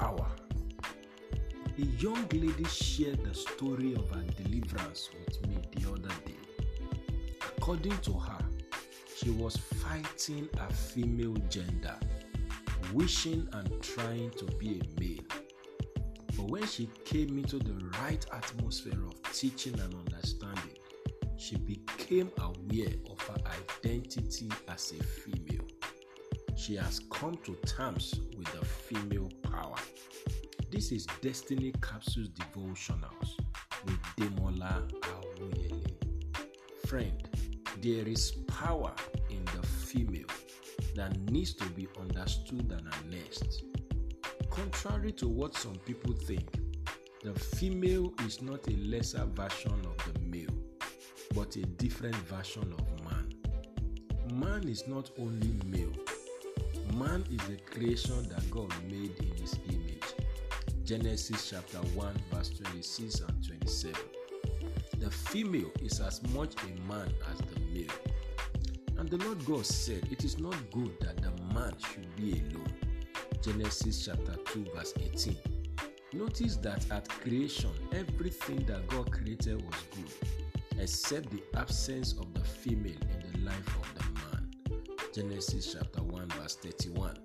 A young lady shared the story of her deliverance with me the other day. According to her, she was fighting her female gender, wishing and trying to be a male. But when she came into the right atmosphere of teaching and understanding, she became aware of her identity as a female. She has come to terms with the female power. This is Destiny Capsules Devotionals with Demola Awuyele. Friend, there is power in the female that needs to be understood and harnessed. Contrary to what some people think, the female is not a lesser version of the male, but a different version of man. Man is not only male, man is a creation that God made in his image. Genesis chapter 1, verse 26 and 27. The female is as much a man as the male. And the Lord God said, It is not good that the man should be alone. Genesis chapter 2, verse 18. Notice that at creation, everything that God created was good, except the absence of the female in the life of the man. Genesis chapter 1, verse 31.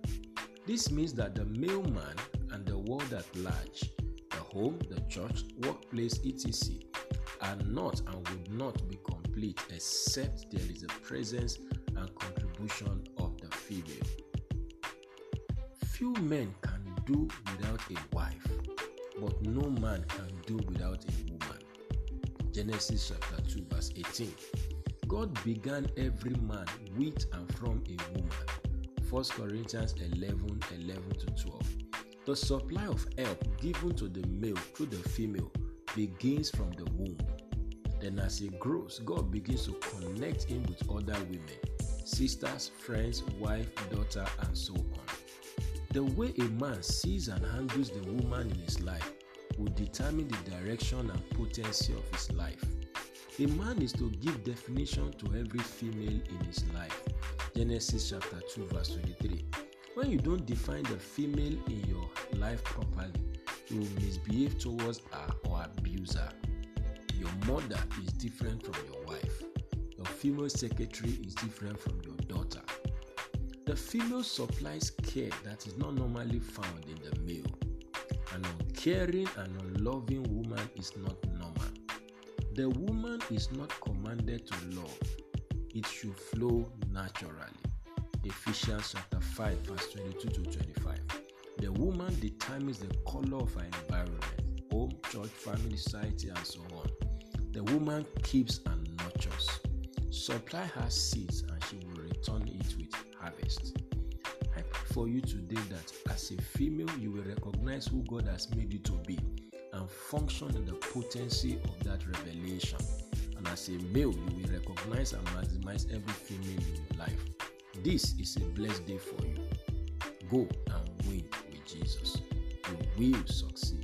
This means that the male man and the world at large, the home, the church, workplace, etc., are not and would not be complete except there is a presence and contribution of the female. Few men can do without a wife, but no man can do without a woman. Genesis chapter 2, verse 18. God began every man with and from a woman. 1 Corinthians 11 11 to 12. The supply of help given to the male through the female begins from the womb. Then, as he grows, God begins to connect him with other women, sisters, friends, wife, daughter, and so on. The way a man sees and handles the woman in his life will determine the direction and potency of his life. A man is to give definition to every female in his life. Genesis chapter 2, verse 23. When you don't define the female in your life properly, you will misbehave towards her or abuse her. Your mother is different from your wife. Your female secretary is different from your daughter. The female supplies care that is not normally found in the male. An uncaring and unloving woman is not normal. The woman is not commanded to love, it should flow naturally. Ephesians chapter 5, verse 22 to 25. The woman determines the color of her environment, home, church, family, society, and so on. The woman keeps and nurtures. Supply her seeds and she will return it with harvest. I pray for you today that as a female, you will recognize who God has made you to be and function in the potency of that revelation. And as a male, you will recognize and maximize every female in your life. This is a blessed day for you. Go and win with Jesus. You will succeed.